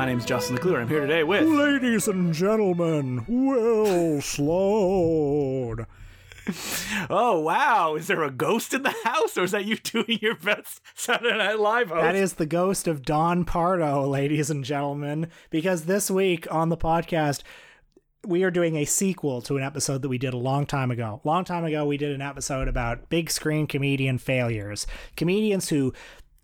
My name is Justin Decloux. I'm here today with. Ladies and gentlemen, Will Sloan. Oh, wow. Is there a ghost in the house, or is that you doing your best Saturday Night Live host? That is the ghost of Don Pardo, ladies and gentlemen, because this week on the podcast, we are doing a sequel to an episode that we did a long time ago. Long time ago, we did an episode about big screen comedian failures. Comedians who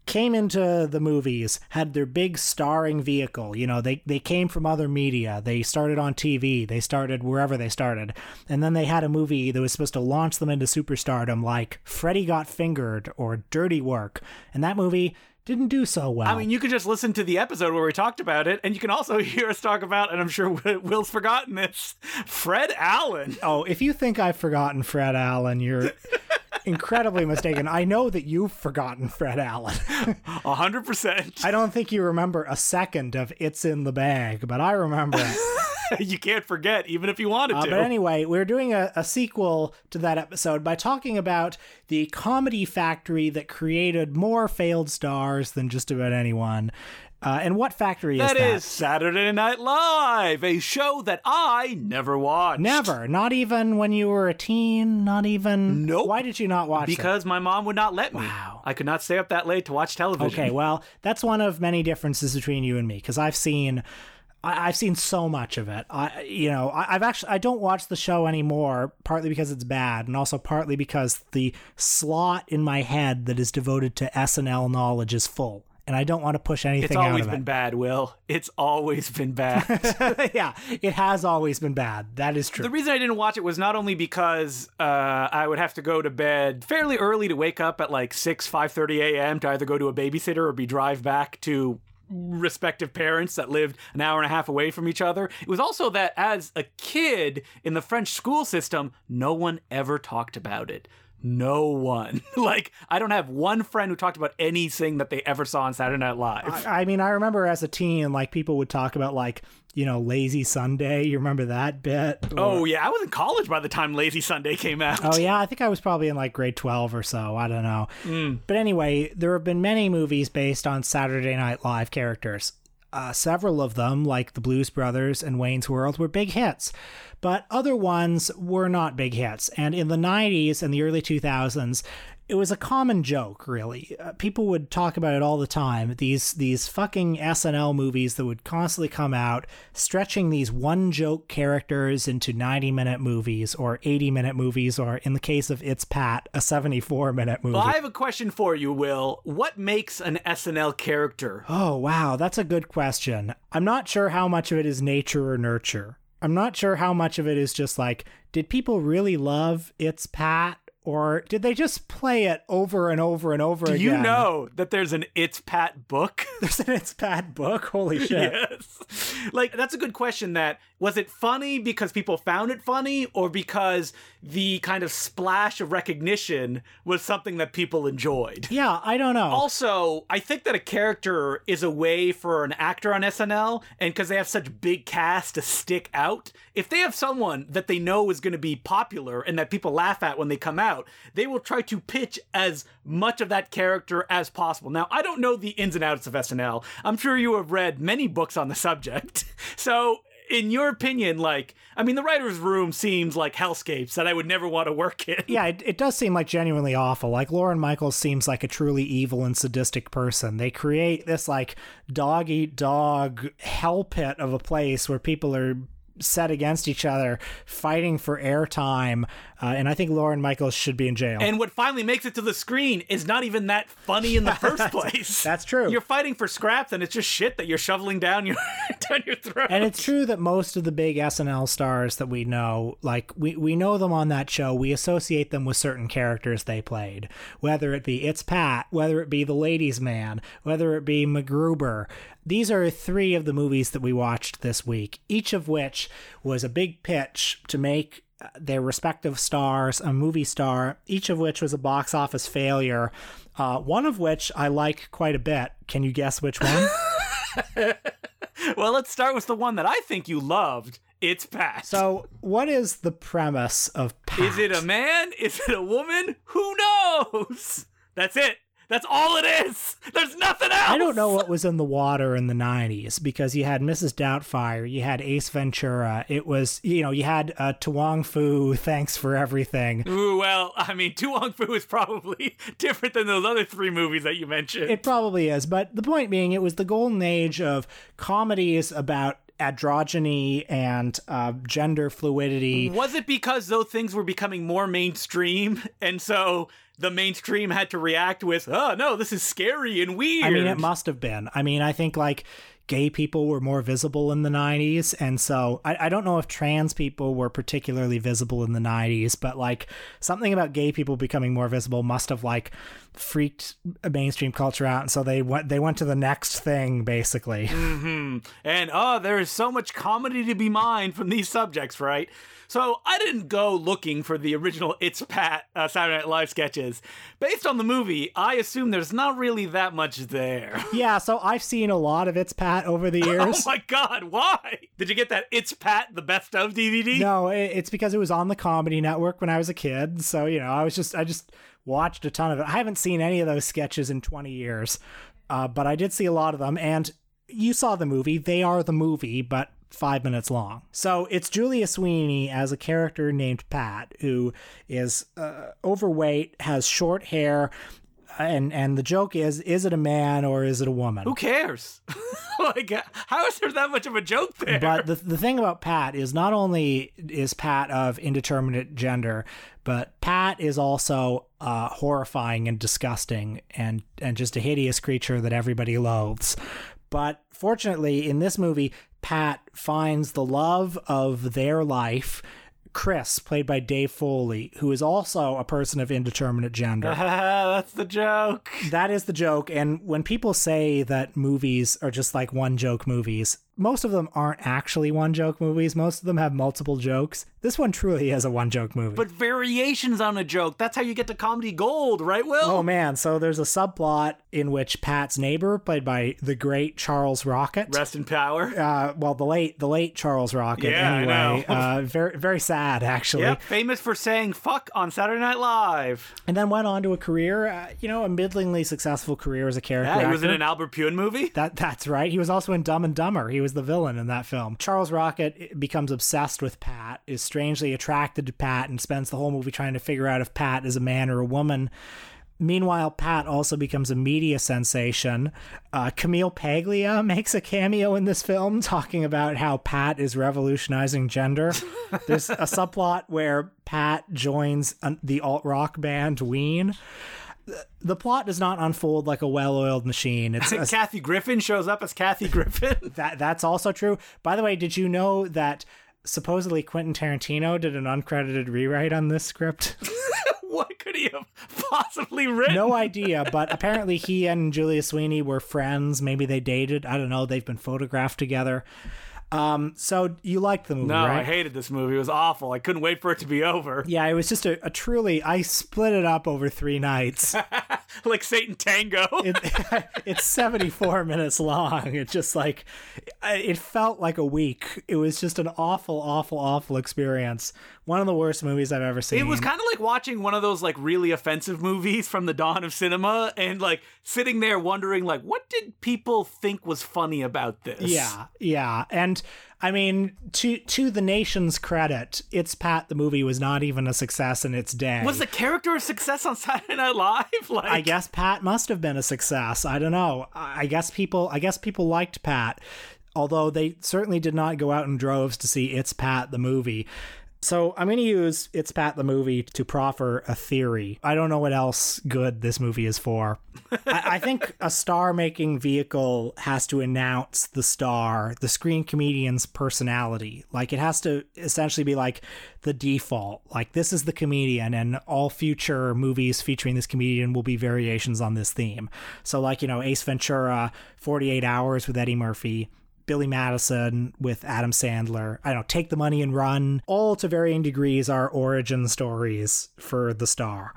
came into the movies had their big starring vehicle. You know they they came from other media. They started on TV they started wherever they started. And then they had a movie that was supposed to launch them into superstardom like Freddy Got Fingered or Dirty Work. And that movie didn't do so well. I mean, you can just listen to the episode where we talked about it, and you can also hear us talk about, and I'm sure Will's forgotten this, Fred Allen. Oh, if you think I've forgotten Fred Allen, you're incredibly mistaken. I know that you've forgotten Fred Allen. A hundred percent. I don't think you remember a second of "It's in the Bag," but I remember it. you can't forget, even if you wanted Uh, to. but anyway, we're doing a, a sequel to that episode by talking about the comedy factory that created more failed stars than just about anyone. Uh, and what factory is that that? is Saturday Night Live, a show that I never watched. Never. Not even when you were a teen. Not even. Nope. Why did you not watch it? Because my mom would not let me. Wow. I could not stay up that late to watch television. Okay, well, that's one of many differences between you and me because I've seen. I- I've seen so much of it. I, you know, I, I've actually I don't watch the show anymore, partly because it's bad, and also partly because the slot in my head that is devoted to SNL knowledge is full, and I don't want to push anything It's always been it. bad, Will. It's always been bad. yeah, it has always been bad. That is true. the reason I didn't watch it was not only because uh, I would have to go to bed fairly early to wake up at like 6, 5.30 a.m. to either go to a babysitter or be drive back to respective parents that lived an hour and a half away from each other. It was also that as a kid in the French school system, no one ever talked about it. No one. like, I don't have one friend who talked about anything that they ever saw on Saturday Night Live. I mean, I remember as a teen, like people would talk about like you know Lazy Sunday. You remember that bit? oh, yeah. I was in college by the time Lazy Sunday came out. Oh yeah, I think I was probably in like grade twelve or so. I don't know. Mm. But anyway, there have been many movies based on Saturday Night Live characters. Uh, several of them, like the Blues Brothers and Wayne's World, were big hits, but other ones were not big hits. And in the '90s and the early 2000s, it was a common joke. Really, uh, people would talk about it all the time. These these fucking SNL movies that would constantly come out, stretching these one joke characters into 90 minute movies or 80 minute movies, or in the case of It's Pat, a 74 minute movie. Well, I have a question for you, Will. What makes an SNL character? Oh, wow, that's a good question. I'm not sure how much of it is nature or nurture. I'm not sure how much of it is just like, did people really love It's Pat? Or did they just play it over and over and over Do again? you know that there's an It's Pat book? There's an It's Pat book? Holy shit. yes. Like, that's a good question that was it funny because people found it funny or because the kind of splash of recognition was something that people enjoyed? Yeah, I don't know. Also, I think that a character is a way for an actor on SNL, and because they have such big cast to stick out, if they have someone that they know is going to be popular and that people laugh at when they come out, they will try to pitch as much of that character as possible. Now, I don't know the ins and outs of SNL. I'm sure you have read many books on the subject. So, in your opinion, like, I mean, the writer's room seems like hellscapes that I would never want to work in. yeah, it, it does seem like genuinely awful. Like Lorne Michaels seems like a truly evil and sadistic person. They create this like dog eat dog hell pit of a place where people are set against each other, fighting for airtime. Uh, and I think Lorne Michaels should be in jail. And what finally makes it to the screen is not even that funny in the first place. That's true. You're fighting for scraps, and it's just shit that you're shoveling down your down your throat. And it's true that most of the big SNL stars that we know, like we, we know them on that show, we associate them with certain characters they played. Whether it be It's Pat, whether it be The Ladies Man, whether it be MacGruber. These are three of the movies that we watched this week, each of which was a big pitch to make uh, their respective stars a movie star, each of which was a box office failure. Uh, one of which I like quite a bit. Can you guess which one? well, let's start with the one that I think you loved. It's Pat. So, what is the premise of Pat? is it a man? Is it a woman? Who knows? That's it. That's all it is. There's nothing else. I don't know what was in the water in the 90s because you had Mrs. Doubtfire, you had Ace Ventura. It was, you know, you had uh, To Wong Foo, Thanks for Everything. Ooh, well, I mean, To Wong Foo is probably different than those other three movies that you mentioned. It probably is. But the point being, it was the golden age of comedies about androgyny and uh, gender fluidity. was it because those things were becoming more mainstream, and so the mainstream had to react with, "Oh no, this is scary and weird." I mean, it must have been. I mean, I think like gay people were more visible in the 90s. And so I, I don't know if trans people were particularly visible in the 90s, but like something about gay people becoming more visible must have like freaked mainstream culture out. And so they went, they went to the next thing basically. Mm-hmm. And oh, there is so much comedy to be mined from these subjects, right? So I didn't go looking for the original It's Pat uh, Saturday Night Live sketches. Based on the movie, I assume there's not really that much there. yeah, so I've seen a lot of It's Pat over the years. oh my god, why? Did you get that It's Pat the best of DVD? no, it's because it was on the Comedy Network when I was a kid. So, you know, I was just, I just watched a ton of it. I haven't seen any of those sketches in 20 years, uh, but I did see a lot of them. And you saw the movie. They are the movie, but five minutes long. So it's Julia Sweeney as a character named Pat, who is uh, overweight, has short hair. And and the joke is, is it a man or is it a woman? Who cares? like, how is there that much of a joke there? But the the thing about Pat is not only is Pat of indeterminate gender, but Pat is also uh, horrifying and disgusting and and just a hideous creature that everybody loathes. But fortunately, in this movie, Pat finds the love of their life. Chris, played by Dave Foley, who is also a person of indeterminate gender. That's the joke. That is the joke. And when people say that movies are just like one joke movies, most of them aren't actually one joke movies. Most of them have multiple jokes. This one truly is a one joke movie. But variations on a joke. That's how you get to comedy gold, right, Will? Oh man, so there's a subplot in which Pat's neighbor, played by the great Charles Rocket, Rest in power. uh, well, the late the late Charles Rocket. Yeah, I anyway, know. uh, very very sad actually. Yep, famous for saying fuck on Saturday Night Live. And then went on to a career, uh, you know, a middlingly successful career as a character. Yeah, he was in an Albert Pyun movie. That that's right. He was also in Dumb and Dumber. He was the villain in that film. Charles Rocket becomes obsessed with Pat, is strangely attracted to Pat, and spends the whole movie trying to figure out if Pat is a man or a woman. Meanwhile, Pat also becomes a media sensation. Uh, Camille Paglia makes a cameo in this film, talking about how Pat is revolutionizing gender. There's a subplot where Pat joins the alt rock band Ween. The plot does not unfold like a well-oiled machine. It's a Kathy Griffin shows up as Kathy Griffin. that that's also true. By the way, did you know that supposedly Quentin Tarantino did an uncredited rewrite on this script? what could he have possibly written? no idea, but apparently he and Julia Sweeney were friends. Maybe they dated. I don't know. They've been photographed together. Um, so you liked the movie, No, right? I hated this movie. It was awful. I couldn't wait for it to be over. yeah, it was just a, a truly. I split it up over three nights. like Sátántangó. it, it's 74 minutes long. It just like it felt like a week. It was just an awful, awful, awful experience. One of the worst movies I've ever seen. It was kind of like watching one of those like really offensive movies from the dawn of cinema and like sitting there wondering like what did people think was funny about this? yeah, yeah, and I mean to to the nation's credit, It's Pat the movie was not even a success in its day. Was the character a success on Saturday Night Live? Like I guess Pat must have been a success. I don't know. I I guess people I guess people liked Pat, although they certainly did not go out in droves to see It's Pat the movie. So I'm going to use It's Pat the movie to proffer a theory. I don't know what else good this movie is for. I, I think a star-making vehicle has to announce the star, the screen comedian's personality. Like it has to essentially be like the default. Like this is the comedian, and all future movies featuring this comedian will be variations on this theme. So like you know Ace Ventura, 48 Hours with Eddie Murphy. Billy Madison with Adam Sandler. I don't Take the Money and Run. All to varying degrees are origin stories for the star.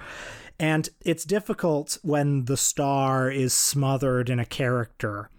And it's difficult when the star is smothered in a character.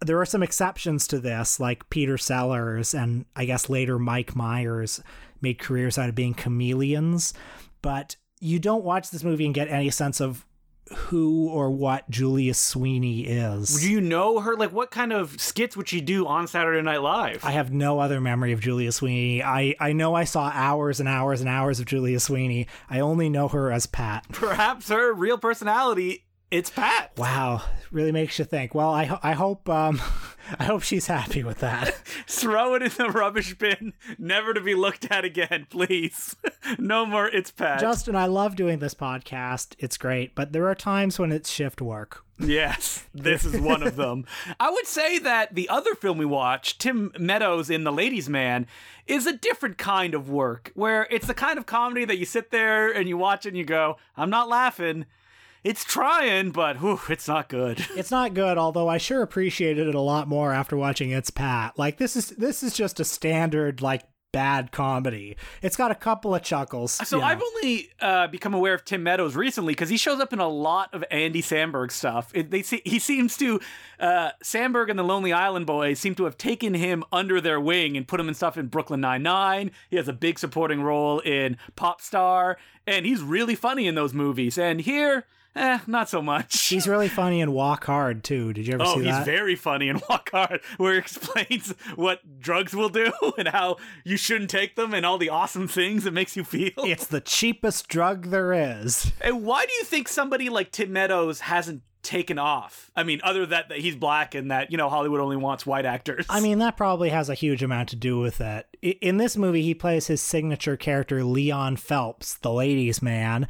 There are some exceptions to this, like Peter Sellers and I guess later Mike Myers made careers out of being chameleons. But you don't watch this movie and get any sense of who or what Julia Sweeney is. Do you know her? Like, what kind of skits would she do on Saturday Night Live? I have no other memory of Julia Sweeney. I, I know I saw hours and hours and hours of Julia Sweeney. I only know her as Pat. Perhaps her real personality, it's Pat. Wow, really makes you think. Well, I ho- I hope um I hope she's happy with that. Throw it in the rubbish bin, never to be looked at again, please. no more, it's Pat. Justin, I love doing this podcast. It's great, but there are times when it's shift work. Yes, this is one of them. I would say that the other film we watched, Tim Meadows in The Ladies' Man, is a different kind of work where it's the kind of comedy that you sit there and you watch it and you go, I'm not laughing. It's trying, but whew, it's not good. It's not good, although I sure appreciated it a lot more after watching It's Pat. Like this is this is just a standard like bad comedy. It's got a couple of chuckles. So you know. I've only uh, become aware of Tim Meadows recently because he shows up in a lot of Andy Samberg stuff. It, they see, he seems to uh, Samberg and the Lonely Island Boys seem to have taken him under their wing and put him in stuff in Brooklyn Nine Nine. He has a big supporting role in Pop Star, and he's really funny in those movies. And here. Eh, not so much. He's really funny in Walk Hard too. Did you ever Oh, see that? Oh, he's very funny in Walk Hard, where he explains what drugs will do and how you shouldn't take them and all the awesome things it makes you feel. it's the cheapest drug there is. And why do you think somebody like Tim Meadows hasn't taken off? I mean, other that that he's black and that you know Hollywood only wants white actors. I mean, that probably has a huge amount to do with it. I- In this movie, he plays his signature character, Leon Phelps, the ladies' man.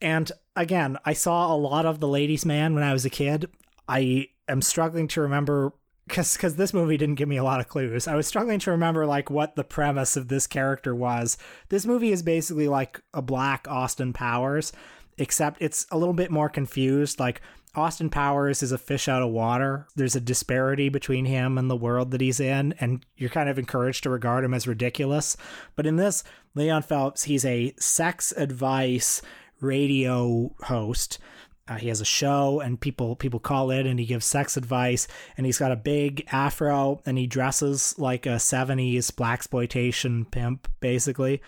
And again, I saw a lot of the ladies' man when I was a kid. I am struggling to remember because because this movie didn't give me a lot of clues. I was struggling to remember like what the premise of this character was. This movie is basically like a black Austin Powers, except it's a little bit more confused. Like Austin Powers is a fish out of water. There's a disparity between him and the world that he's in, and you're kind of encouraged to regard him as ridiculous. But in this, Leon Phelps, he's a sex advice radio host. Uh, he has a show, and people people call in, and he gives sex advice. And he's got a big afro, and he dresses like a '70s blaxploitation pimp, basically.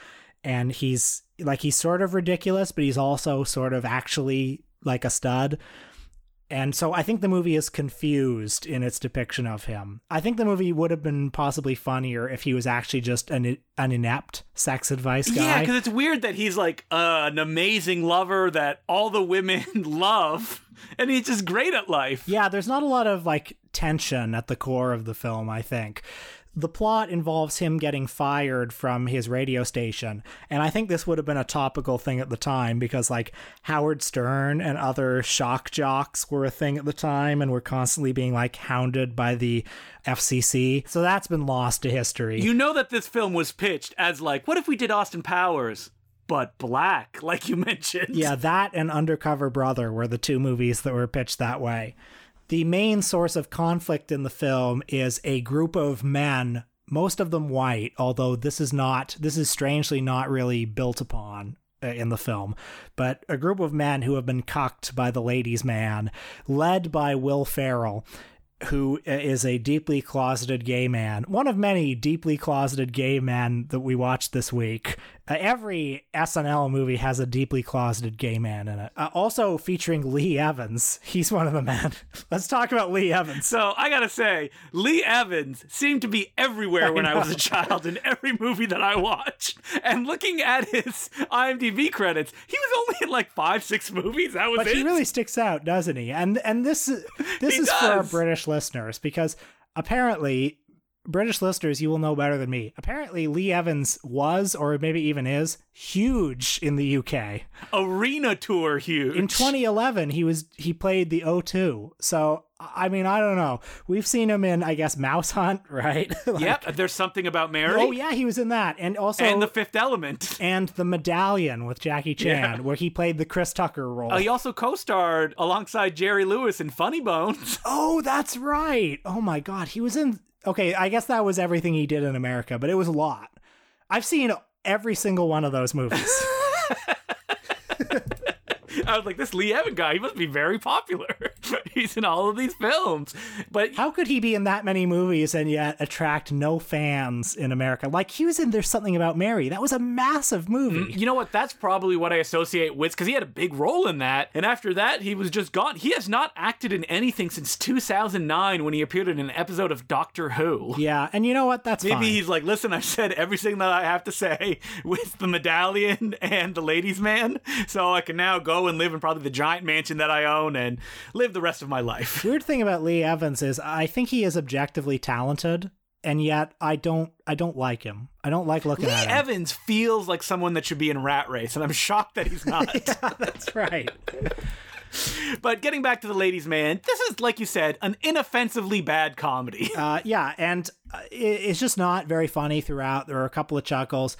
And he's like he's sort of ridiculous, but he's also sort of actually like a stud. And so I think the movie is confused in its depiction of him. I think the movie would have been possibly funnier if he was actually just an an inept sex advice guy. yeah, because it's weird that he's like uh, an amazing lover that all the women love, and he's just great at life. Yeah, there's not a lot of like tension at the core of the film, I think. The plot involves him getting fired from his radio station, and I think this would have been a topical thing at the time because like Howard Stern and other shock jocks were a thing at the time and were constantly being like hounded by the FCC. So that's been lost to history. You know that this film was pitched as like, what if we did Austin Powers? But black, like you mentioned. Yeah, that and Undercover Brother were the two movies that were pitched that way. The main source of conflict in the film is a group of men, most of them white, although this is not, this is strangely not really built upon uh, in the film, but a group of men who have been cucked by the ladies' man, led by Will Ferrell. Who is a deeply closeted gay man? One of many deeply closeted gay men that we watched this week. Uh, every SNL movie has a deeply closeted gay man in it. Uh, also featuring Lee Evans. He's one of the men. Let's talk about Lee Evans. So I gotta say, Lee Evans seemed to be everywhere when I, was a child in every movie that I watched. And looking at his IMDb credits, he was only in like five, six movies. That was But it. he really sticks out, doesn't he? And and this this He is for our. British listeners because apparently British listeners, you will know better than me. Apparently, Lee Evans was, or maybe even is, huge in the UK. Arena tour huge. In 2011, he was he played the O2. So I mean, I don't know. We've seen him in, I guess, Mouse Hunt, right? Like- Yep, there's something about Mary. Oh yeah, he was in that, and also And the Fifth Element. and the Medallion with Jackie Chan, Yeah. where he played the Chris Tucker role. Uh, he also co-starred alongside Jerry Lewis in Funny Bones. Oh, that's right. Oh my god, he was in. Okay, I guess that was everything he did in America, but it was a lot. I've seen every single one of those movies. I was like, this Lee Evan guy, he must be very popular. he's in all of these films. But How could he be in that many movies and yet attract no fans in America? Like he was in There's Something About Mary. That was a massive movie. Mm, you know what? That's probably what I associate with because he had a big role in that. And after that, he was just gone. He has not acted in anything since 2009 when he appeared in an episode of Doctor Who. Yeah, and you know what? That's Maybe fine. he's like, listen, I've said everything that I have to say with the medallion and the ladies' man, so I can now go and live in probably the giant mansion that I own and live the rest of my life. Weird thing about Lee Evans is I think he is objectively talented, and yet I don't I don't like him. I don't like looking Lee at him. Evans feels like someone that should be in Rat Race, and I'm shocked that he's not. That's right. but getting back to the ladies' man, this is, like you said, an inoffensively bad comedy. Uh, yeah, and uh, it's just not very funny throughout. There are a couple of chuckles.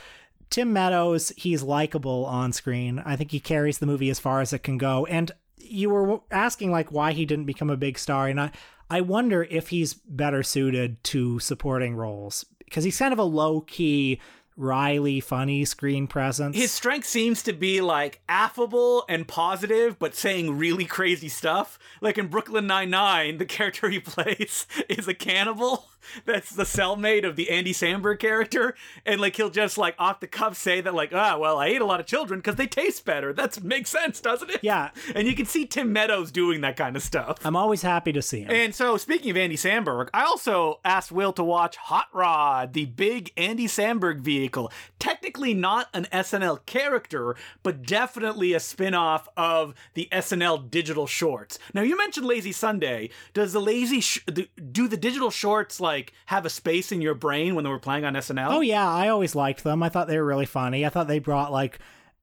Tim Meadows, he's likable on screen. I think he carries the movie as far as it can go. And you were asking like why he didn't become a big star, and I I wonder if he's better suited to supporting roles because he's kind of a low key. wryly, funny screen presence. His strength seems to be like affable and positive, but saying really crazy stuff. Like in Brooklyn Nine-Nine, the character he plays is a cannibal. That's the cellmate of the Andy Samberg character. And like he'll just like off the cuff say that like, ah, well, I ate a lot of children because they taste better. That makes sense, doesn't it? Yeah. And you can see Tim Meadows doing that kind of stuff. I'm always happy to see him. And so, speaking of Andy Samberg, I also asked Will to watch Hot Rod, the big Andy Samberg vehicle. Technically not an SNL character, but definitely a spin off of the SNL digital shorts. Now, you mentioned Lazy Sunday. Does the Lazy, sh- do the digital shorts like have a space in your brain when they were playing on SNL? oh yeah, I always liked them. I thought they were really funny. I thought they brought like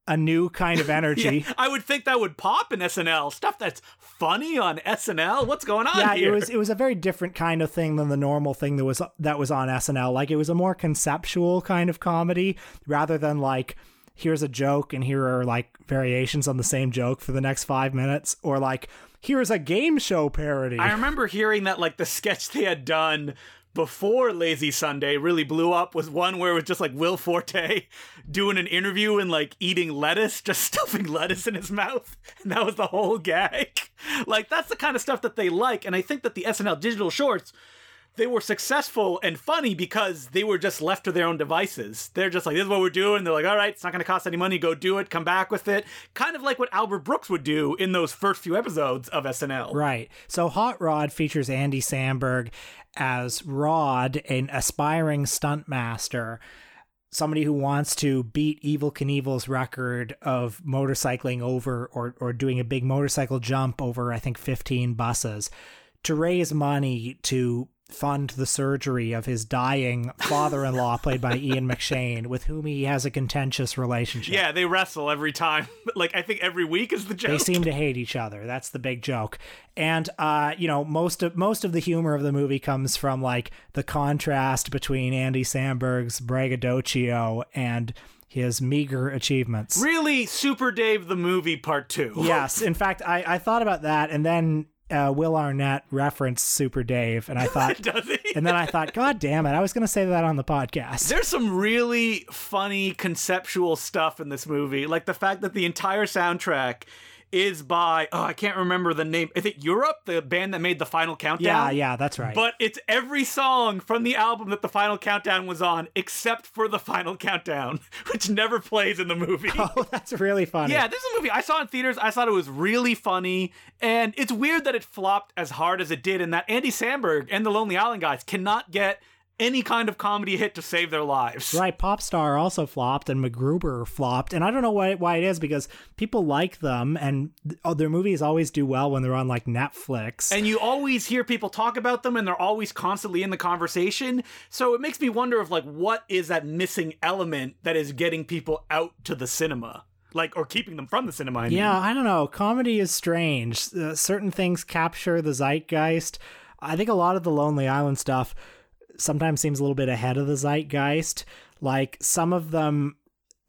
a new kind of energy. I would think that would pop in SNL. Stuff that's funny on SNL. What's going on yeah, here? it was it was a very different kind of thing than the normal thing that was that was on SNL. Like it was a more conceptual kind of comedy rather than like here's a joke and here are like variations on the same joke for the next 5 minutes or like here's a game show parody. I remember hearing that like the sketch they had done before Lazy Sunday really blew up was one where it was just like Will Forte doing an interview and like eating lettuce, just stuffing lettuce in his mouth. And that was the whole gag. Like that's the kind of stuff that they like. And I think that the SNL digital shorts they were successful and funny because they were just left to their own devices. They're just like, this is what we're doing. They're like, all right, it's not going to cost any money. Go do it. Come back with it. Kind of like what Albert Brooks would do in those first few episodes of SNL. Right. So Hot Rod features Andy Samberg as Rod, an aspiring stunt master, somebody who wants to beat Evel Knievel's record of motorcycling over or or doing a big motorcycle jump over I think 15 buses to raise money to fund the surgery of his dying father-in-law played by Ian McShane with whom he has a contentious relationship. Yeah, they wrestle every time. like I think every week is the joke. They seem to hate each other. That's the big joke. And uh, you know, most of most of the humor of the movie comes from like the contrast between Andy Samberg's braggadocio and his meager achievements. really Super Dave the movie part two. Yes, in fact, I, I thought about that, and then uh, Will Arnett referenced Super Dave, and I thought, Does he? and then I thought, God damn it, I was going to say that on the podcast. There's some really funny conceptual stuff in this movie, like the fact that the entire soundtrack is by oh I can't remember the name. Is it Europe, the band that made the Final Countdown? Yeah, yeah, that's right. But it's every song from the album that the Final Countdown was on, except for the Final Countdown, which never plays in the movie. oh, that's really funny. Yeah, this is a movie I saw in theaters. I thought it was really funny, and it's weird that it flopped as hard as it did, and that Andy Samberg and the Lonely Island guys cannot get any kind of comedy hit to save their lives. Right, Popstar also flopped, and MacGruber flopped, and I don't know why why it is because people like them, and oh, their movies always do well when they're on like Netflix. And you always hear people talk about them, and they're always constantly in the conversation. So it makes me wonder of like what is that missing element that is getting people out to the cinema, like or keeping them from the cinema. I mean. yeah, I don't know. Comedy is strange. Uh, certain things capture the zeitgeist. I think a lot of the Lonely Island stuff sometimes seems a little bit ahead of the zeitgeist. Like some of them,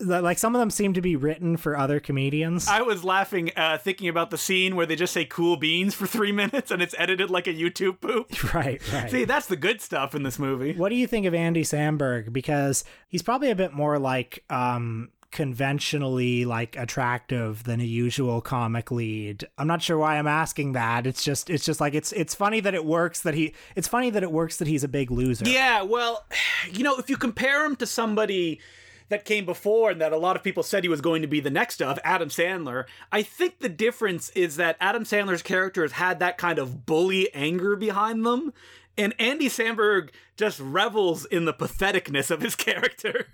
like some of them seem to be written for other comedians. I was laughing uh, thinking about the scene where they just say "cool beans" for three minutes and it's edited like a YouTube poop. right, right. See, that's the good stuff in this movie. What do you think of Andy Samberg? Because he's probably a bit more like um, conventionally like attractive than a usual comic lead. I'm not sure why I'm asking that. It's just it's just like it's it's funny that it works that he it's funny that it works that he's a big loser. Yeah, well, you know, if you compare him to somebody that came before and that a lot of people said he was going to be the next of, Adam Sandler, I think the difference is that Adam Sandler's characters had that kind of bully anger behind them. And Andy Samberg just revels in the patheticness of his character.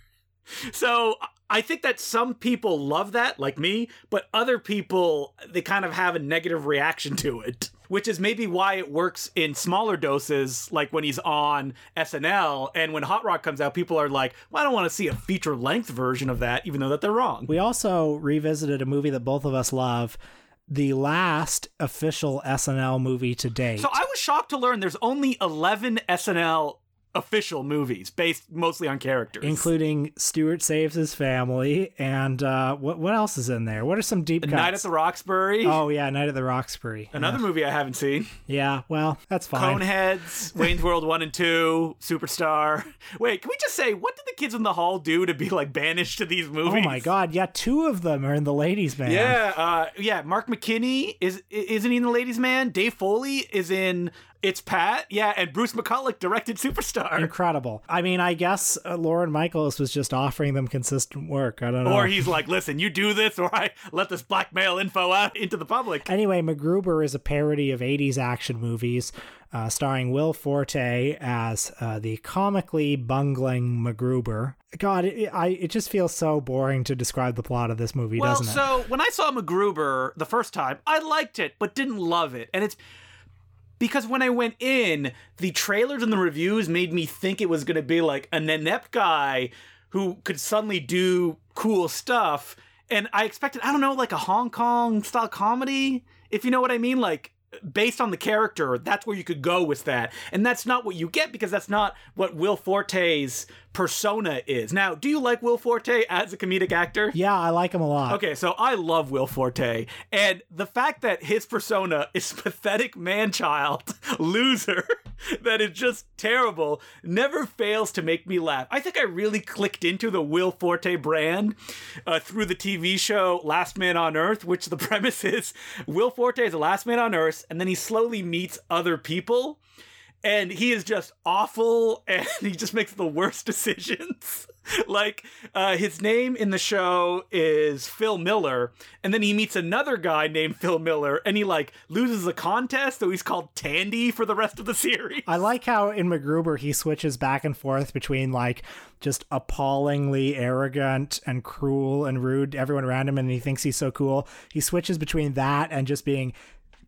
So I think that some people love that, like me, but other people, they kind of have a negative reaction to it, which is maybe why it works in smaller doses, like when he's on SNL. And when Hot Rod comes out, people are like, well, I don't want to see a feature length version of that, even though that they're wrong. We also revisited a movie that both of us love. The last official SNL movie to date. So I was shocked to learn there's only 11 SNL official movies based mostly on characters, including Stuart saves his family, and uh, what what else is in there? What are some deep cuts? Night at the Roxbury? Oh yeah, Night at the Roxbury. Another movie I haven't seen. Yeah, well, that's fine. Coneheads, Wayne's World one and two, Superstar. Wait, can we just say what did the kids in the hall do to be like banished to these movies? Oh my god, yeah, two of them are in the Ladies Man. Yeah, uh, yeah. Mark McKinney is isn't he in the Ladies Man? Dave Foley is in it's Pat, yeah, and Bruce McCulloch directed Superstar. Incredible. I mean, I guess uh, Lorne Michaels was just offering them consistent work. I don't know. Or he's like, listen, you do this, or I let this blackmail info out into the public. Anyway, MacGruber is a parody of 80s action movies. Uh, starring Will Forte as uh, the comically bungling MacGruber. God, it, I, it just feels so boring to describe the plot of this movie, well, doesn't it? so when I saw MacGruber the first time, I liked it, but didn't love it. And it's because when I went in, the trailers and the reviews made me think it was going to be like an inept guy who could suddenly do cool stuff. And I expected, I don't know, like a Hong Kong style comedy, if you know what I mean. Like, based on the character, that's where you could go with that. And that's not what you get because that's not what Will Forte's persona is. Now, do you like Will Forte as a comedic actor? Yeah, I like him a lot. Okay, so I love Will Forte. And the fact that his persona is pathetic man child, loser, that is just terrible, never fails to make me laugh. I think I really clicked into the Will Forte brand uh, through the TV show Last Man on Earth, which the premise is Will Forte is the last man on Earth, and then he slowly meets other people and he is just awful and he just makes the worst decisions. Like uh, his name in the show is phil miller and then he meets another guy named phil miller and he like loses a contest so he's called tandy for the rest of the series. I like how in macgruber he switches back and forth between like just appallingly arrogant and cruel and rude to everyone around him and he thinks he's so cool. He switches between that and just being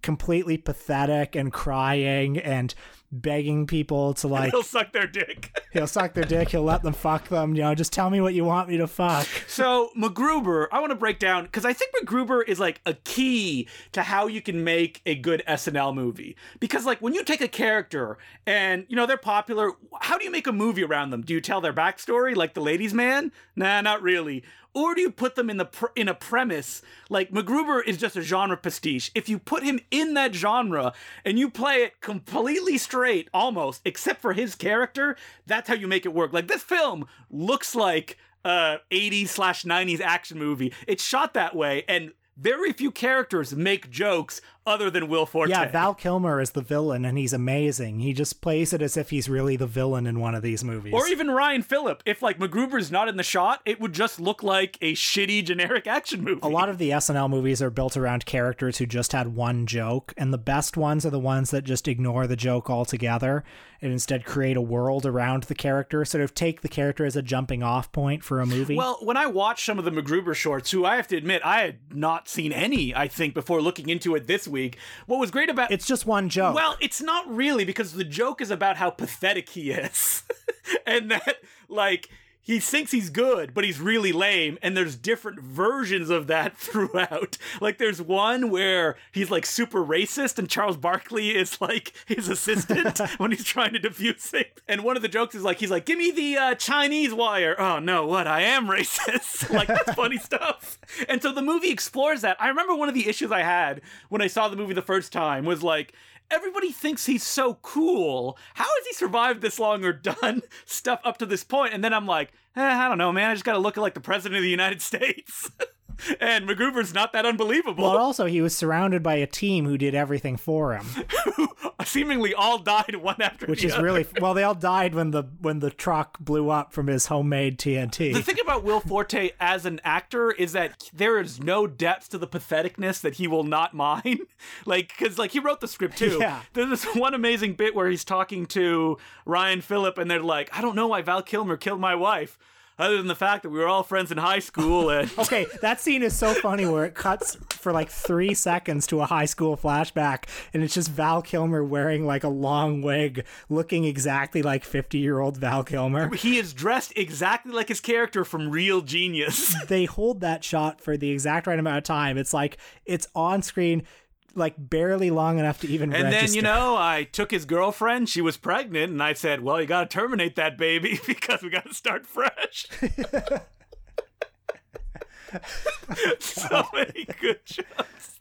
completely pathetic and crying and begging people to like he'll suck their dick. he'll suck their dick he'll let them fuck them you know just tell me what you want me to fuck. So macgruber i want to break down because i think macgruber is like a key to how you can make a good snl movie. Because like when you take a character and you know they're popular how do you make a movie around them? Do you tell their backstory like the ladies man? Nah not really or do you put them in the pr- in a premise like MacGruber is just a genre pastiche? If you put him in that genre and you play it completely straight, almost except for his character, that's how you make it work. Like this film looks like a 80s slash 90s action movie. It's shot that way, and very few characters make jokes other than Will Forte. Yeah, Val Kilmer is the villain, and he's amazing. He just plays it as if he's really the villain in one of these movies. Or even Ryan Phillippe. If like MacGruber's not in the shot, it would just look like a shitty generic action movie. A lot of the SNL movies are built around characters who just had one joke, and the best ones are the ones that just ignore the joke altogether and instead create a world around the character, sort of take the character as a jumping off point for a movie. Well, when I watched some of the MacGruber shorts, who I have to admit I had not seen any, I think, before looking into it this week. What was great about it's just one joke. Well, it's not really because the joke is about how pathetic he is, and that like he thinks he's good, but he's really lame, and there's different versions of that throughout. Like there's one where he's like super racist, and Charles Barkley is like his assistant when he's trying to defuse it. And one of the jokes is like he's like, "Give me the uh, Chinese wire." Oh no, what? I am racist. like that's funny stuff. And so the movie explores that. I remember one of the issues I had when I saw the movie the first time was like everybody thinks he's so cool. How has he survived this long or done stuff up to this point? And then I'm like, eh, I don't know, man. I just got to look like the president of the United States. and MacGruber's not that unbelievable. Well, also he was surrounded by a team who did everything for him, seemingly all died one after another. which is other. really well. They all died when the when the truck blew up from his homemade TNT. The thing about Will Forte as an actor is that there is no depth to the patheticness that he will not mind. Like, because like he wrote the script too. Yeah. There's this one amazing bit where he's talking to Ryan Phillippe, and they're like, "I don't know why Val Kilmer killed my wife." Other than the fact that we were all friends in high school, and Okay, that scene is so funny where it cuts for like three seconds to a high school flashback, and it's just Val Kilmer wearing like a long wig, looking exactly like 50 year old Val Kilmer. he is dressed exactly like his character from Real Genius. They hold that shot for the exact right amount of time. It's like it's on screen, like barely long enough to even And register. then, you know, I took his girlfriend. She was pregnant. And I said, well, you got to terminate that baby because we got to start fresh. so many good jokes.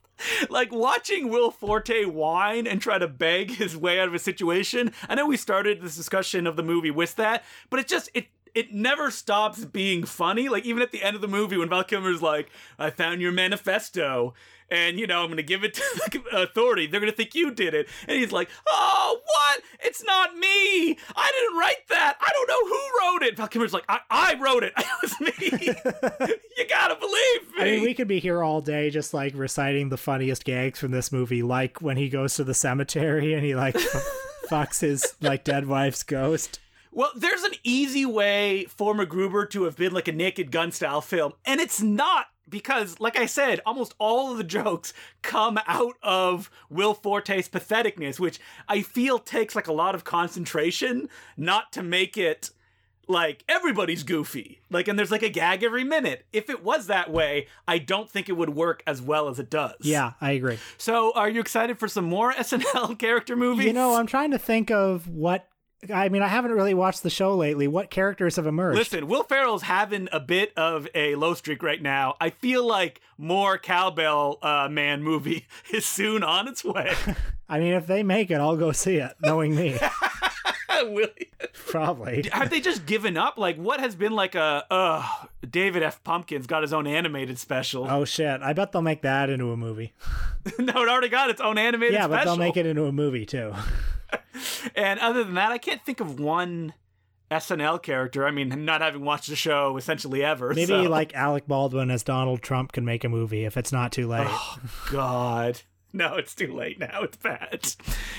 Like watching Will Forte whine and try to beg his way out of a situation. I know we started this discussion of the movie with that, but it just, it, it never stops being funny. Like even at the end of the movie when Val Kilmer's like, I found your manifesto and you know, I'm going to give it to the authority. They're going to think you did it. And he's like, "Oh, what? It's not me. I didn't write that. I don't know who wrote it." Val Kilmer's like, "I, I wrote it. It was me. you got to believe me." I mean, we could be here all day just like reciting the funniest gags from this movie, like when he goes to the cemetery and he like fucks his like dead wife's ghost. Well, there's an easy way for MacGruber to have been like a Naked Gun style film, and it's not because, like I said, almost all of the jokes come out of Will Forte's patheticness, which I feel takes like a lot of concentration not to make it like everybody's goofy. Like, and there's like a gag every minute. If it was that way, I don't think it would work as well as it does. Yeah, I agree. So, are you excited for some more SNL character movies? You know, I'm trying to think of what. I mean, I haven't really watched the show lately. What characters have emerged? Listen, Will Ferrell's having a bit of a low streak right now. I feel like more Cowbell uh, Man movie is soon on its way. I mean, if they make it, I'll go see it, knowing me. Willie. Probably. Have they just given up? Like, what has been like a, uh, David F. Pumpkins got his own animated special. Oh shit! I bet they'll make that into a movie. no, it already got its own animated Yeah, special. but they'll make it into a movie too. And other than that, I can't think of one SNL character. I mean, not having watched the show essentially ever. Maybe so- like Alec Baldwin as Donald Trump can make a movie if it's not too late. God. No, it's too late now. It's bad.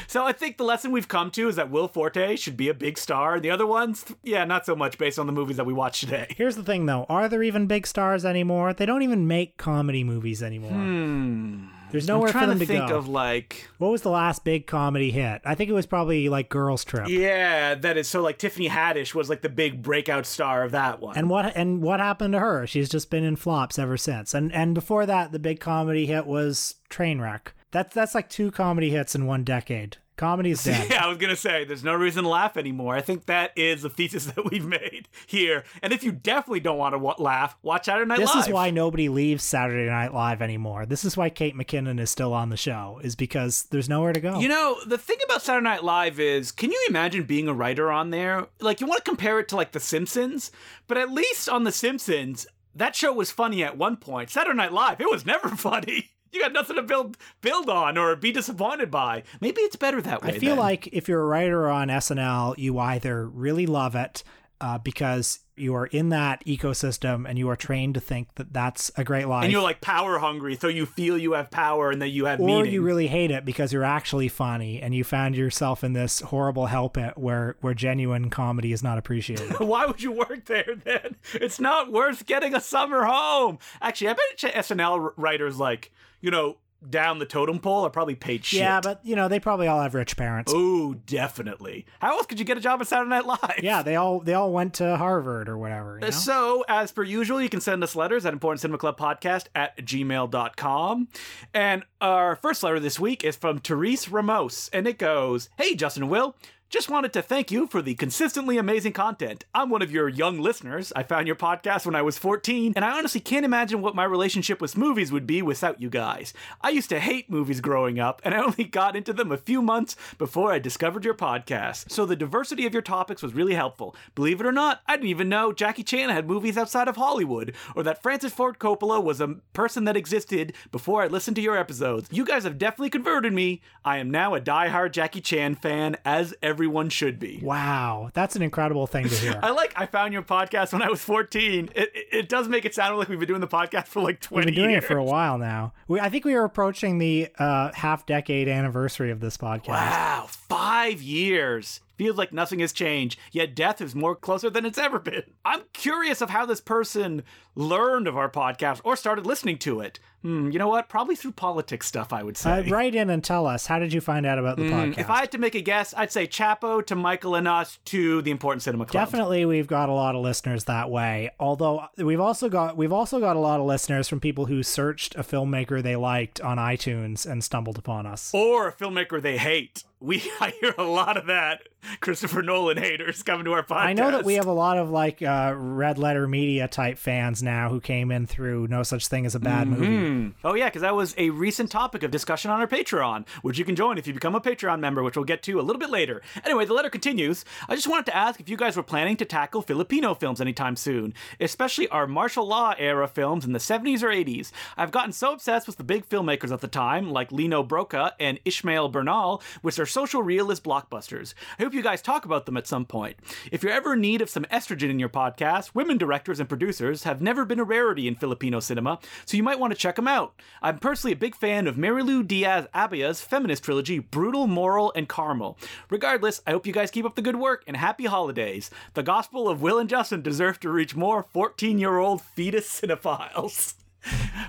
So I think the lesson we've come to is that Will Forte should be a big star. The other ones, yeah, not so much based on the movies that we watched today. Here's the thing though, are there even big stars anymore? They don't even make comedy movies anymore. Hmm. There's I'm nowhere for them to to think go. of like, What was the last big comedy hit? I think it was probably like Girls Trip. yeah, that is so like Tiffany Haddish was like the big breakout star of that one. And what and what happened to her? She's just been in flops ever since. And and before that, the big comedy hit was Trainwreck. That's that's like two comedy hits in one decade. Comedy's dead. Yeah, I was gonna say there's no reason to laugh anymore. I think that is the thesis that we've made here. And if you definitely don't want to wa- laugh, watch Saturday Night This Live. This is why nobody leaves Saturday Night Live anymore. This is why Kate McKinnon is still on the show, is because there's nowhere to go. You know, the thing about Saturday Night Live is, can you imagine being a writer on there? Like, you want to compare it to like The Simpsons, but at least on The Simpsons, that show was funny at one point. Saturday Night Live, it was never funny. You got nothing to build build on or be disappointed by. Maybe it's better that way. I feel then. like if you're a writer on SNL, you either really love it uh, because you are in that ecosystem and you are trained to think that that's a great life. and you're like power hungry, so you feel you have power and that you have or meaning. you really hate it because you're actually funny and you found yourself in this horrible hell pit where where genuine comedy is not appreciated. Why would you work there then? It's not worth getting a summer home. Actually, I bet SNL writers like you know down the totem pole are probably paid shit. yeah, but you know they probably all have rich parents. Oh, definitely. How else could you get a job at Saturday Night Live? Yeah, they all they all went to Harvard or whatever. You uh, know? So, as per usual, you can send us letters at Important Cinema Club Podcast at gmail.com. And our first letter this week is from Therese Ramos, and it goes Hey, Justin and Will. Just wanted to thank you for the consistently amazing content. I'm one of your young listeners. I found your podcast when I was 14, and I honestly can't imagine what my relationship with movies would be without you guys. I used to hate movies growing up, and I only got into them a few months before I discovered your podcast. So the diversity of your topics was really helpful. Believe it or not, I didn't even know Jackie Chan had movies outside of Hollywood, or that Francis Ford Coppola was a person that existed before I listened to your episodes. You guys have definitely converted me. I am now a die-hard Jackie Chan fan, as everyone should be. Wow, that's an incredible thing to hear. I like I found your podcast when I was 14. It, it, it does make it sound like we've been doing the podcast for like 20 We've been doing years. it for a while now. We, I think we are approaching the uh, half decade anniversary of this podcast. Wow, five years. Feels like nothing has changed, yet death is more closer than it's ever been. I'm curious of how this person learned of our podcast or started listening to it. Hmm, you know what? Probably through politics stuff, I would say. Uh, write in and tell us how did you find out about the podcast? If I had to make a guess, I'd say Chapo to Michael and us to the Important Cinema Club. Definitely, we've got a lot of listeners that way. Although we've also got we've also got a lot of listeners from people who searched a filmmaker they liked on iTunes and stumbled upon us. Or a filmmaker they hate. We I hear a lot of that. Christopher Nolan haters coming to our podcast. I know that we have a lot of like uh, red letter media type fans now who came in through No Such Thing as a Bad Movie. Oh yeah, because that was a recent topic of discussion on our Patreon, which you can join if you become a Patreon member, which we'll get to a little bit later. Anyway, the letter continues. I just wanted to ask if you guys were planning to tackle Filipino films anytime soon, especially our martial law era films in the 70s or 80s. I've gotten so obsessed with the big filmmakers at the time, like Lino Brocka and Ishmael Bernal, which are social realist blockbusters. I hope you guys talk about them at some point. If you're ever in need of some estrogen in your podcast, women directors and producers have never been a rarity in Filipino cinema, so you might want to check them out. I'm personally a big fan of Marilou Diaz Abaya's feminist trilogy, Brutal, Moral, and Karnal. Regardless, I hope you guys keep up the good work and happy holidays. The Gospel of Will and Justin deserve to reach more 14 year old fetus cinephiles.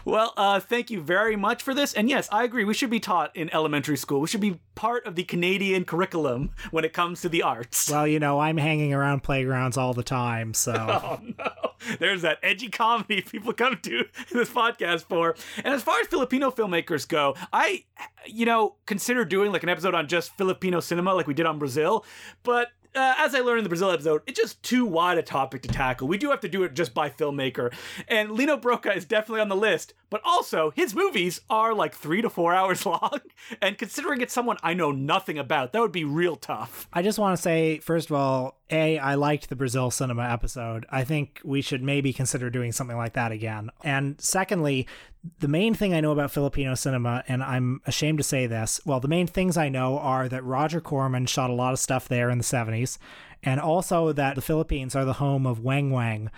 Well, uh, thank you very much for this. And yes, I agree. We should be taught in elementary school. We should be part of the Canadian curriculum when it comes to the arts. Well, you know, I'm hanging around playgrounds all the time, so Oh no. There's that edgy comedy people come to this podcast for. And as far as Filipino filmmakers go, I, you know, consider doing like an episode on just Filipino cinema like we did on Brazil. But uh, as I learned in the Brazil episode, it's just too wide a topic to tackle. We do have to do it just by filmmaker. And Lino Brocka is definitely on the list, but also his movies are like three to four hours long. And considering it's someone I know nothing about, that would be real tough. I just want to say, first of all, A, I liked the Brazil cinema episode. I think we should maybe consider doing something like that again. And secondly, the main thing I know about Filipino cinema, and I'm ashamed to say this, well, the main things I know are that Roger Corman shot a lot of stuff there in the 70s, and also that the Philippines are the home of Weng Weng,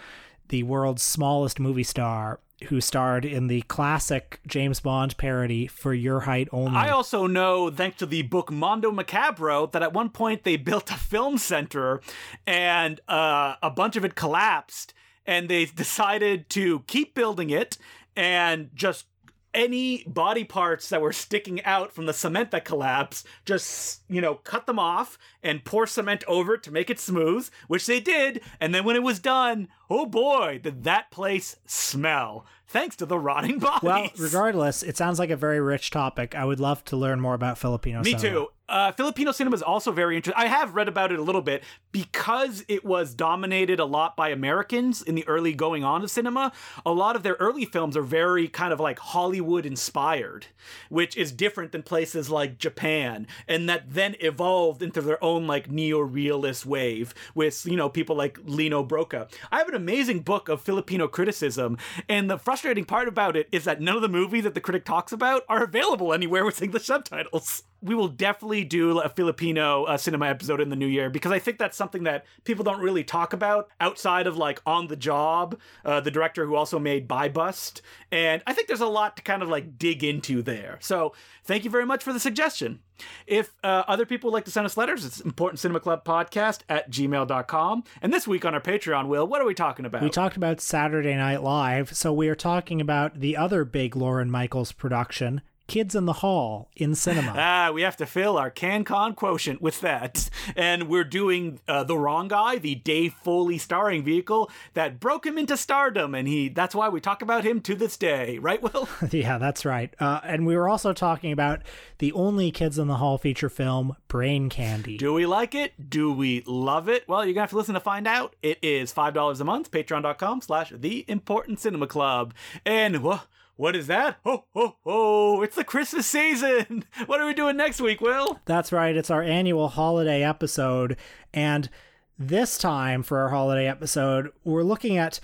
the world's smallest movie star. Who starred in the classic James Bond parody for Your Height Only? I also know, thanks to the book Mondo Macabro, that at one point they built a film center and uh, a bunch of it collapsed, and they decided to keep building it and just any body parts that were sticking out from the cement that collapsed, just, you know, cut them off and pour cement over it to make it smooth, which they did. And then when it was done, oh boy, did that place smell. Thanks to the rotting bodies. Well, regardless, it sounds like a very rich topic. I would love to learn more about Filipino cinema. Me cinema. too. Uh, Filipino cinema is also very interesting. I have read about it a little bit because it was dominated a lot by Americans in the early going on of cinema. A lot of their early films are very kind of like Hollywood inspired, which is different than places like Japan, and that then evolved into their own like neo-realist wave with you know people like Lino Brocka. I have an amazing book of Filipino criticism, and the frustrating part about it is that none of the movies that the critic talks about are available anywhere with English subtitles we will definitely do a Filipino uh, cinema episode in the new year because I think that's something that people don't really talk about outside of like On the Job, uh, the director who also made Buy Bust. And I think there's a lot to kind of like dig into there. So thank you very much for the suggestion. If uh, other people would like to send us letters, it's Important Cinema Club Podcast at gmail.com. And this week on our Patreon, Will, what are we talking about? We talked about Saturday Night Live, so we are talking about the other big Lorne Michaels production, Kids in the Hall in cinema. Ah, we have to fill our CanCon quotient with that. And we're doing uh, The Wrong Guy, the Dave Foley starring vehicle that broke him into stardom. And he that's why we talk about him to this day. Right, Will? yeah, that's right. Uh, and we were also talking about the only Kids in the Hall feature film, Brain Candy. Do we like it? Do we love it? Well, you're going to have to listen to find out. It is $5 a month, patreon.com slash The Important Cinema Club. And... Uh, what is that? Ho, ho, ho! It's the Christmas season! What are we doing next week, Will? That's right. It's our annual holiday episode. And this time for our holiday episode, we're looking at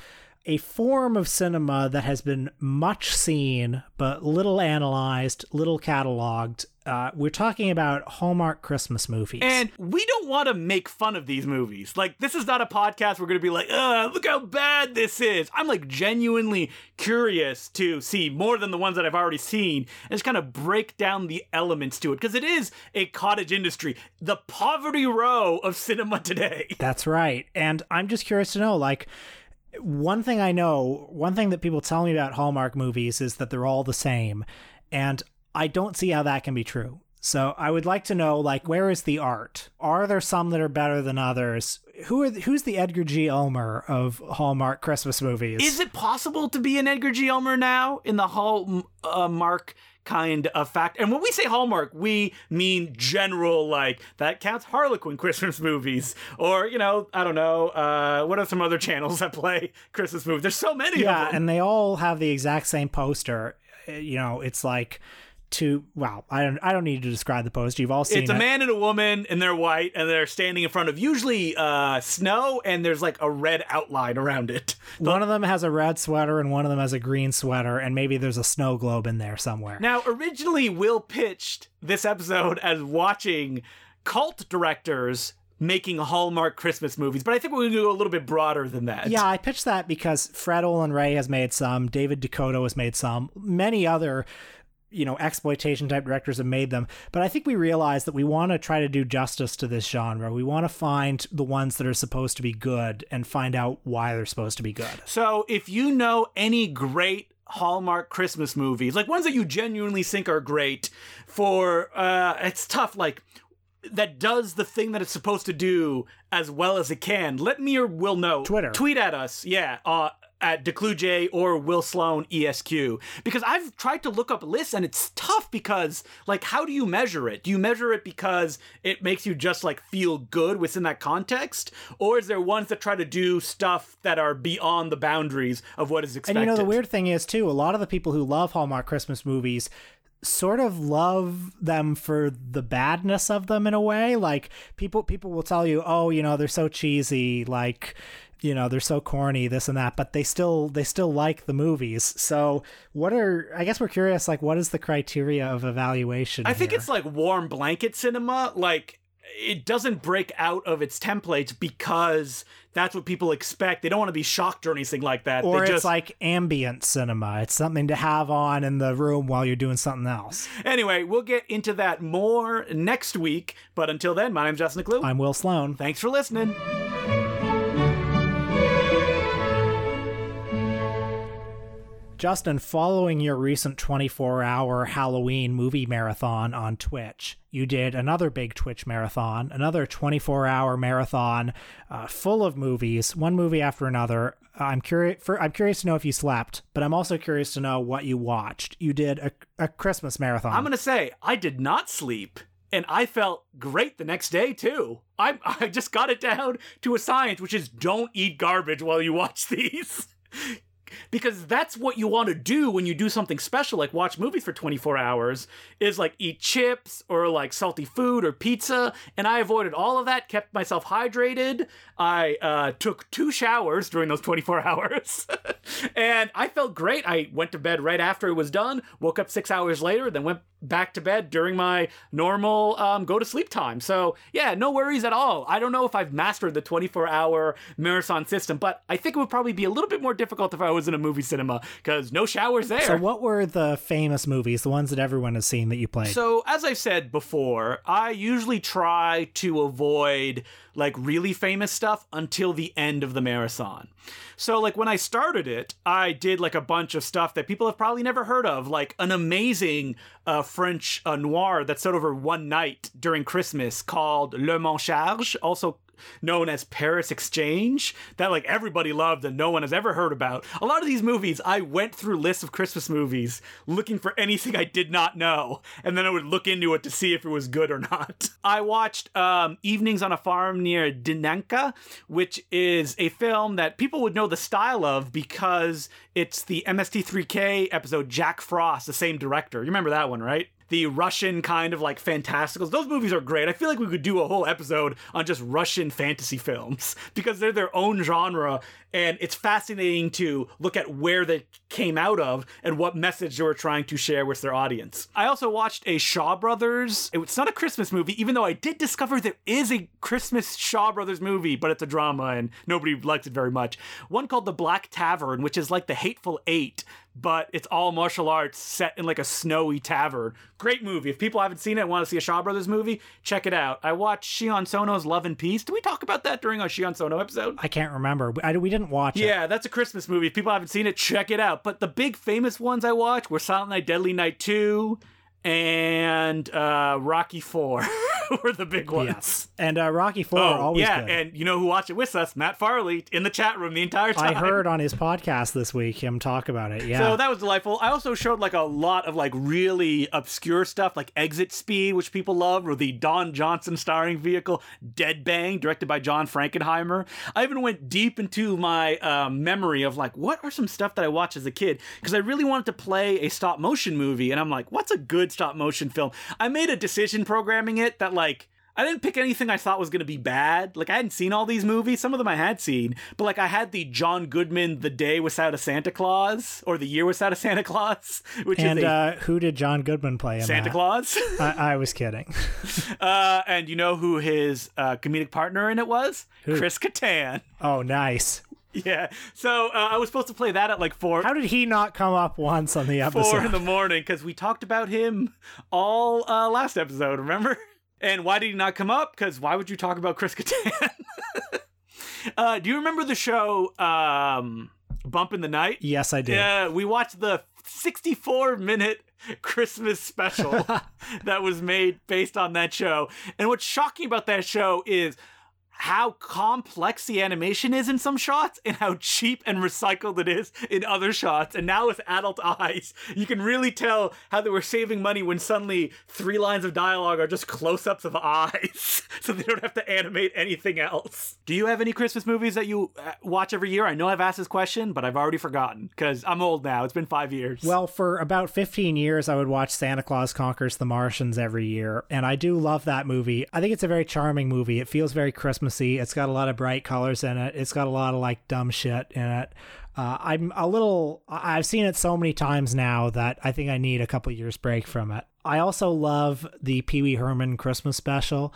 a form of cinema that has been much seen, but little analyzed, little cataloged, uh, we're talking about Hallmark Christmas movies. And we don't want to make fun of these movies. Like, this is not a podcast we're going to be like, ugh, look how bad this is. I'm like genuinely curious to see more than the ones that I've already seen and just kind of break down the elements to it because it is a cottage industry, the poverty row of cinema today. That's right. And I'm just curious to know, like, one thing I know, one thing that people tell me about Hallmark movies is that they're all the same. And I don't see how that can be true. So I would like to know, like, where is the art? Are there some that are better than others? Who are who's the Edgar G. Ulmer of Hallmark Christmas movies? Is it possible to be an Edgar G. Ulmer now in the Hallmark uh, kind of fact? And when we say Hallmark, we mean general, like that counts Harlequin Christmas movies, or you know, I don't know, uh, what are some other channels that play Christmas movies? There's so many. Yeah, and they all have the exact same poster. You know, it's like to wow i don't i don't need to describe the poster you've all seen it's a it. man and a woman and they're white and they're standing in front of usually uh snow and there's like a red outline around it one of them has a red sweater and one of them has a green sweater and maybe there's a snow globe in there somewhere now originally will pitched this episode as watching cult directors making Hallmark Christmas movies, but I think we're going to go a little bit broader than that. Yeah, I pitched that because Fred Olen Ray has made some, David DeCoteau has made some, many other you know exploitation type directors have made them. But i think we realize that we want to try to do justice to this genre. We want to find the ones that are supposed to be good and find out why they're supposed to be good. So if you know any great hallmark christmas movies like ones that you genuinely think are great for uh it's tough like that does the thing that it's supposed to do as well as it can let me or will know. Twitter. Tweet at us. Yeah uh at DeclouxJ or Will Sloan ESQ because I've tried to look up lists and it's tough because like how do you measure it? Do you measure it because it makes you just like feel good within that context or is there ones that try to do stuff that are beyond the boundaries of what is expected? And you know the weird thing is too a lot of the people who love Hallmark Christmas movies sort of love them for the badness of them in a way like people people will tell you oh you know they're so cheesy like you know they're so corny this and that but they still they still like the movies so what are i guess we're curious like what is the criteria of evaluation i think it's like warm blanket cinema like it doesn't break out of its templates because that's what people expect. They don't want to be shocked or anything like that. Or they it's just... like ambient cinema. It's something to have on in the room while you're doing something else. Anyway, we'll get into that more next week. But until then, my name's Justin Decloux. I'm Will Sloan. Thanks for listening. Justin, following your recent 24 hour Halloween movie marathon on Twitch, you did another big Twitch marathon, another 24 hour marathon uh, full of movies, one movie after another. I'm curious. I'm curious to know if you slept, but I'm also curious to know what you watched. You did a, a Christmas marathon. I'm gonna say I did not sleep, and I felt great the next day too. I I just got it down to a science, which is don't eat garbage while you watch these because that's what you want to do when you do something special like watch movies for 24 hours is like eat chips or like salty food or pizza and i avoided all of that kept myself hydrated. I uh, took two showers during those 24 hours. And i felt great. I went to bed right after it was done woke up six hours later then went back to bed during my normal um, go to sleep time. So, yeah, no worries at all. I don't know if I've mastered the 24 hour marathon system, but I think it would probably be a little bit more difficult if I was in a movie cinema because no showers there. So, what were the famous movies, the ones that everyone has seen that you played? So, as I said before, I usually try to avoid like really famous stuff until the end of the marathon. So, like when I started it, I did like a bunch of stuff that people have probably never heard of, like an amazing uh, French uh, noir that's set over one night during Christmas called Le Mancharge, also known as Paris Exchange that like everybody loved and no one has ever heard about. A lot of these movies, I went through lists of Christmas movies looking for anything I did not know, and then I would look into it to see if it was good or not. I watched um, Evenings on a Farm near Dikanka, which is a film that people would know the style of because it's the MST3K episode Jack Frost, the same director. You remember that one, right? The Russian kind of like fantasticals. Those movies are great. I feel like we could do a whole episode on just Russian fantasy films because they're their own genre and it's fascinating to look at where they came out of and what message they were trying to share with their audience. I also watched a Shaw Brothers. It's not a Christmas movie, even though I did discover there is a Christmas Shaw Brothers movie, but it's a drama and nobody likes it very much. One called The Black Tavern, which is like The Hateful Eight, but it's all martial arts set in like a snowy tavern. Great movie. If people haven't seen it and want to see a Shaw Brothers movie, check it out. I watched Sion Sono's Love and Peace. Did we talk about that during our Sion Sono episode? I can't remember. I, we didn't watch it. Yeah, that's a Christmas movie. If people haven't seen it, check it out. But the big famous ones I watched were Silent Night, Deadly Night 2, and uh, Rocky Four were the big ones. Yes. And uh, Rocky Four, oh, always yeah, good. and you know who watched it with us? Matt Farley in the chat room the entire time. I heard on his podcast this week him talk about it. Yeah, so that was delightful. I also showed like a lot of like really obscure stuff, like Exit Speed, which people love, or the Don Johnson starring vehicle Dead Bang, directed by John Frankenheimer. I even went deep into my um, memory of like what are some stuff that I watched as a kid because I really wanted to play a stop motion movie, and I'm like, what's a good stop motion film. I made a decision programming it that like I didn't pick anything I thought was going to be bad. Like I hadn't seen all these movies. Some of them I had seen, but like I had the John Goodman "The Day Without a Santa Claus" or "The Year Without a Santa Claus," which and, is a, uh, who did John Goodman play in Santa that? Claus. I, I, was kidding. uh, and you know who his uh, comedic partner in it was? Who? Chris Kattan. Oh, nice. Yeah. So uh, I was supposed to play that at like four. How did he not come up once on the episode? Four in the morning because we talked about him all uh, last episode. Remember? And why did he not come up? Because why would you talk about Chris Kattan? uh, do you remember the show um, Bump in the Night? Yes, I did. Yeah, we watched the 64 minute Christmas special that was made based on that show. And what's shocking about that show is how complex the animation is in some shots and how cheap and recycled it is in other shots. And now with adult eyes, you can really tell how they were saving money when suddenly three lines of dialogue are just close ups of eyes so they don't have to animate anything else. Do you have any Christmas movies that you uh, watch every year? I know I've asked this question, but I've already forgotten because I'm old now. It's been five years. Well, for about 15 years, I would watch Santa Claus Conquers the Martians every year. And I do love that movie. I think it's a very charming movie. It feels very Christmas Christmassy. It's got a lot of bright colors in it. It's got a lot of like dumb shit in it. Uh, I'm a little. I've seen it so many times now that I think I need a couple years break from it. I also love the Pee Wee Herman Christmas special.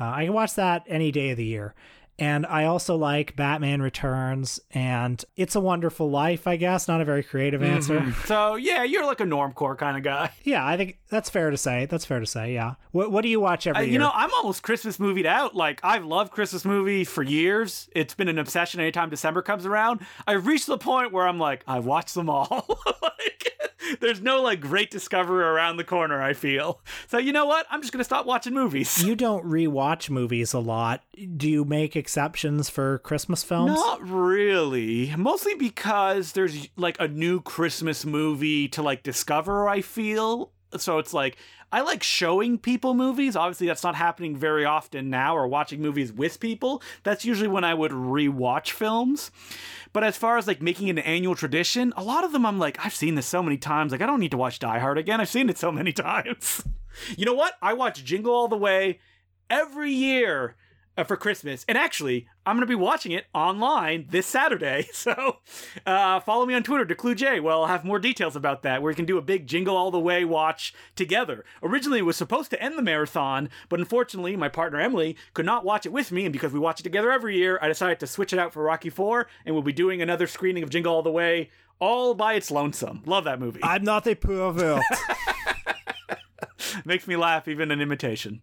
Uh, I can watch that any day of the year. And I also like Batman Returns and It's a Wonderful Life, I guess. Not a very creative answer. Mm-hmm. So, yeah, you're like a normcore kind of guy. Yeah, I think that's fair to say. That's fair to say, yeah. What, what do you watch every uh, year? You know, I'm almost Christmas movied out. Like, I've loved Christmas movie for years. It's been an obsession anytime December comes around. I've reached the point where I'm like, I've watched them all. there's no like great discovery around the corner, I feel. So you know what? I'm just gonna stop watching movies. You don't rewatch movies a lot. Do you make exceptions for Christmas films? Not really. Mostly because there's like a new Christmas movie to like discover, I feel. So it's like I like showing people movies. Obviously, that's not happening very often now, or watching movies with people. That's usually when I would rewatch films. But as far as like making an annual tradition, a lot of them I'm like, I've seen this so many times. Like, I don't need to watch Die Hard again. I've seen it so many times. you know what? I watch Jingle All the Way every year uh, for Christmas. And actually, I'm going to be watching it online this Saturday. So uh, follow me on Twitter, DeclouxJ. Well, I'll have more details about that, where we can do a big Jingle All the Way watch together. Originally, it was supposed to end the marathon, but unfortunately, my partner Emily could not watch it with me. And because we watch it together every year, I decided to switch it out for Rocky 4, and we'll be doing another screening of Jingle All the Way all by its lonesome. Love that movie. I'm not a pervert. Makes me laugh, even an imitation.